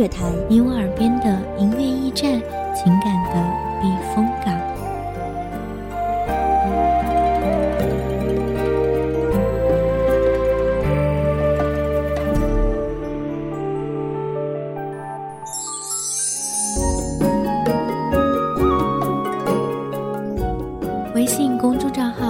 乐台，你我耳边的音乐驿站，情感的避风港。微信公众账号、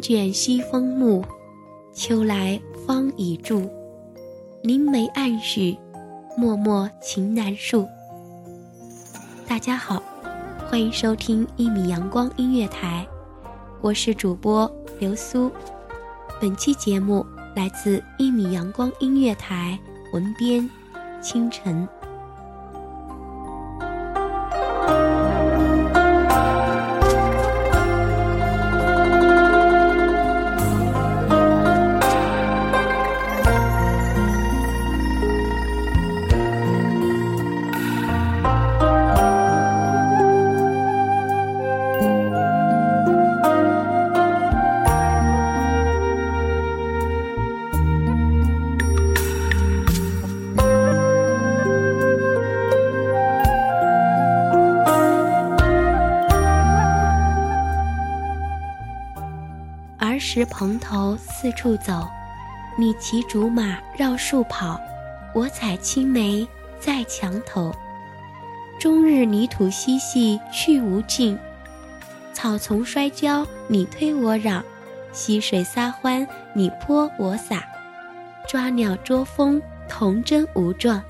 卷西风暮，秋来芳已住。凝眉暗许，脉脉情难述。大家好，欢迎收听一米阳光音乐台，我是主播刘苏。本期节目来自一米阳光音乐台，文编清晨。蓬头四处走，你骑竹马绕树跑，我采青梅在墙头。终日泥土嬉戏去无尽，草丛摔跤你推我嚷，溪水撒欢你泼我洒，抓鸟捉蜂童真无状。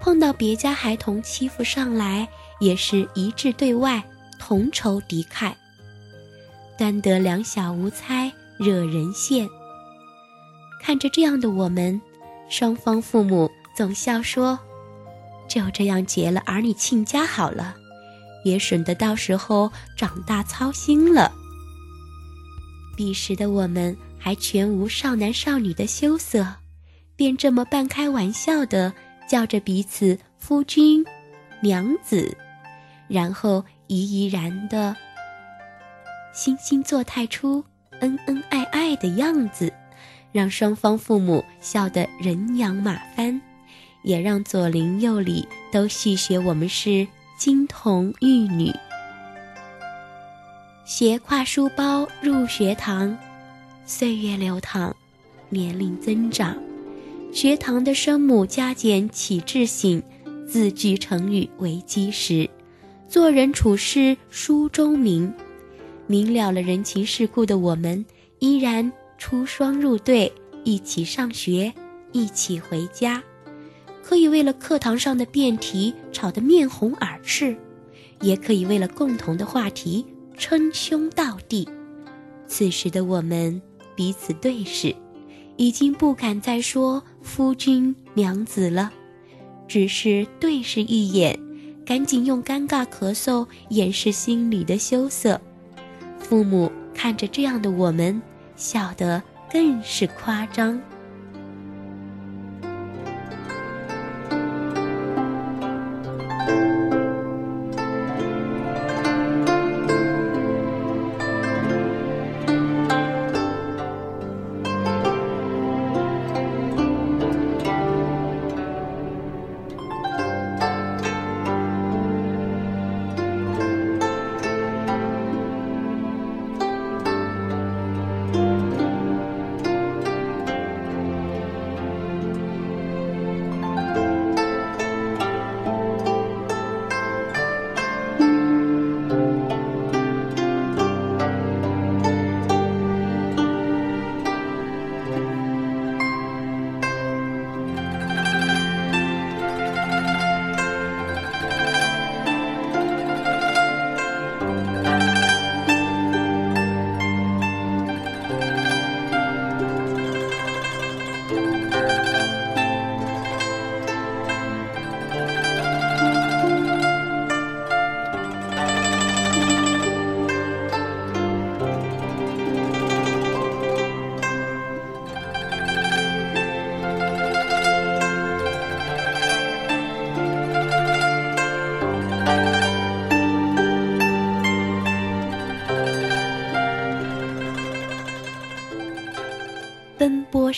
碰到别家孩童欺负上来，也是一致对外，同仇敌忾。端得两小无猜，惹人羡。看着这样的我们，双方父母总笑说：“就这样结了儿女亲家好了，也省得到时候长大操心了。”彼时的我们还全无少男少女的羞涩，便这么半开玩笑的叫着彼此夫君、娘子，然后怡怡然的。惺惺作态出恩恩爱爱的样子，让双方父母笑得人仰马翻，也让左邻右里都戏谑我们是金童玉女。斜挎书包入学堂，岁月流淌，年龄增长，学堂的声母加减起至醒，字句成语为基石，做人处事书中明。明了了人情世故的我们，依然出双入对，一起上学，一起回家，可以为了课堂上的辩题吵得面红耳赤，也可以为了共同的话题称兄道弟。此时的我们彼此对视，已经不敢再说夫君娘子了，只是对视一眼，赶紧用尴尬咳嗽掩饰心里的羞涩。父母看着这样的我们，笑得更是夸张。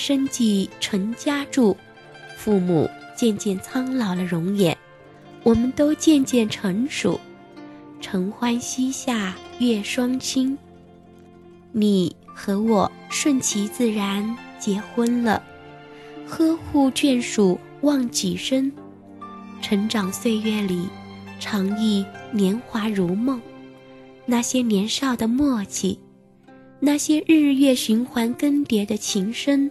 生计成家住，父母渐渐苍老了容颜，我们都渐渐成熟。承欢膝下月双亲，你和我顺其自然结婚了，呵护眷属忘几生，成长岁月里，常忆年华如梦，那些年少的默契，那些日月循环更迭的情深，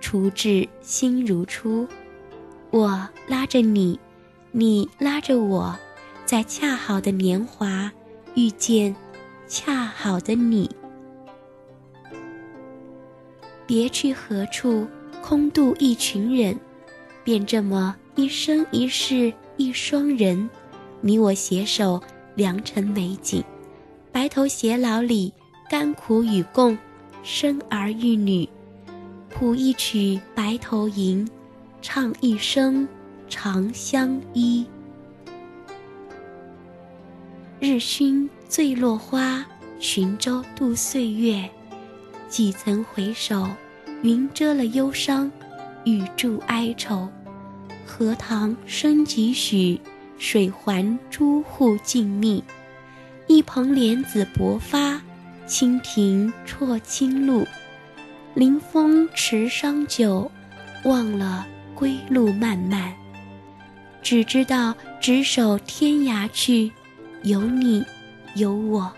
初至心如初，我拉着你，你拉着我。在恰好的年华遇见恰好的你，别去何处空度一群人，便这么一生一世一双人，你我携手良辰美景，白头偕老里甘苦与共，生儿育女，谱一曲白头吟，唱一生长相依。日熏醉落花，寻舟度岁月。几曾回首，云遮了忧伤，雨住哀愁。荷塘生几许，水环朱户静谧。一蓬莲子薄发，蜻蜓啜清露。临风持觞酒，忘了归路漫漫。只知道执手天涯去。有你，有我，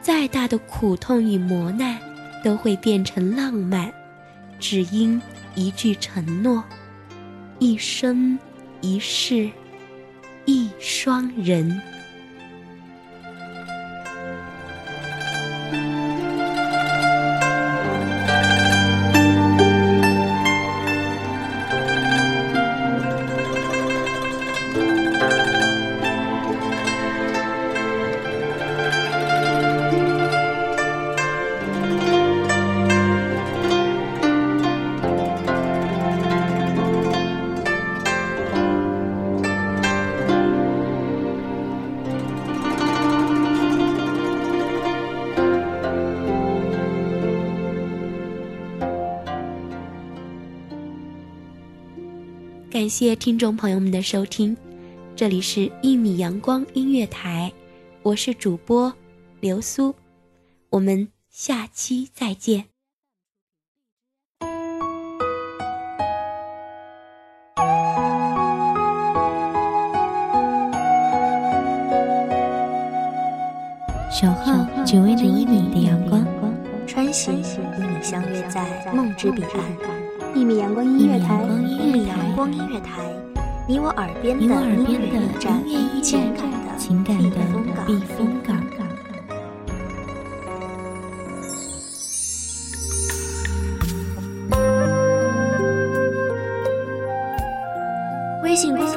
再大的苦痛与磨难，都会变成浪漫，只因一句承诺，一生一世，一双人。感谢听众朋友们的收听，这里是《一米阳光音乐台》，我是主播刘苏，我们下期再见。守候只为那一米的阳光，穿行与你相约在梦之彼岸。一米阳光音乐台，一米阳光音乐台，你我耳边的音乐驿站，情感的避风港。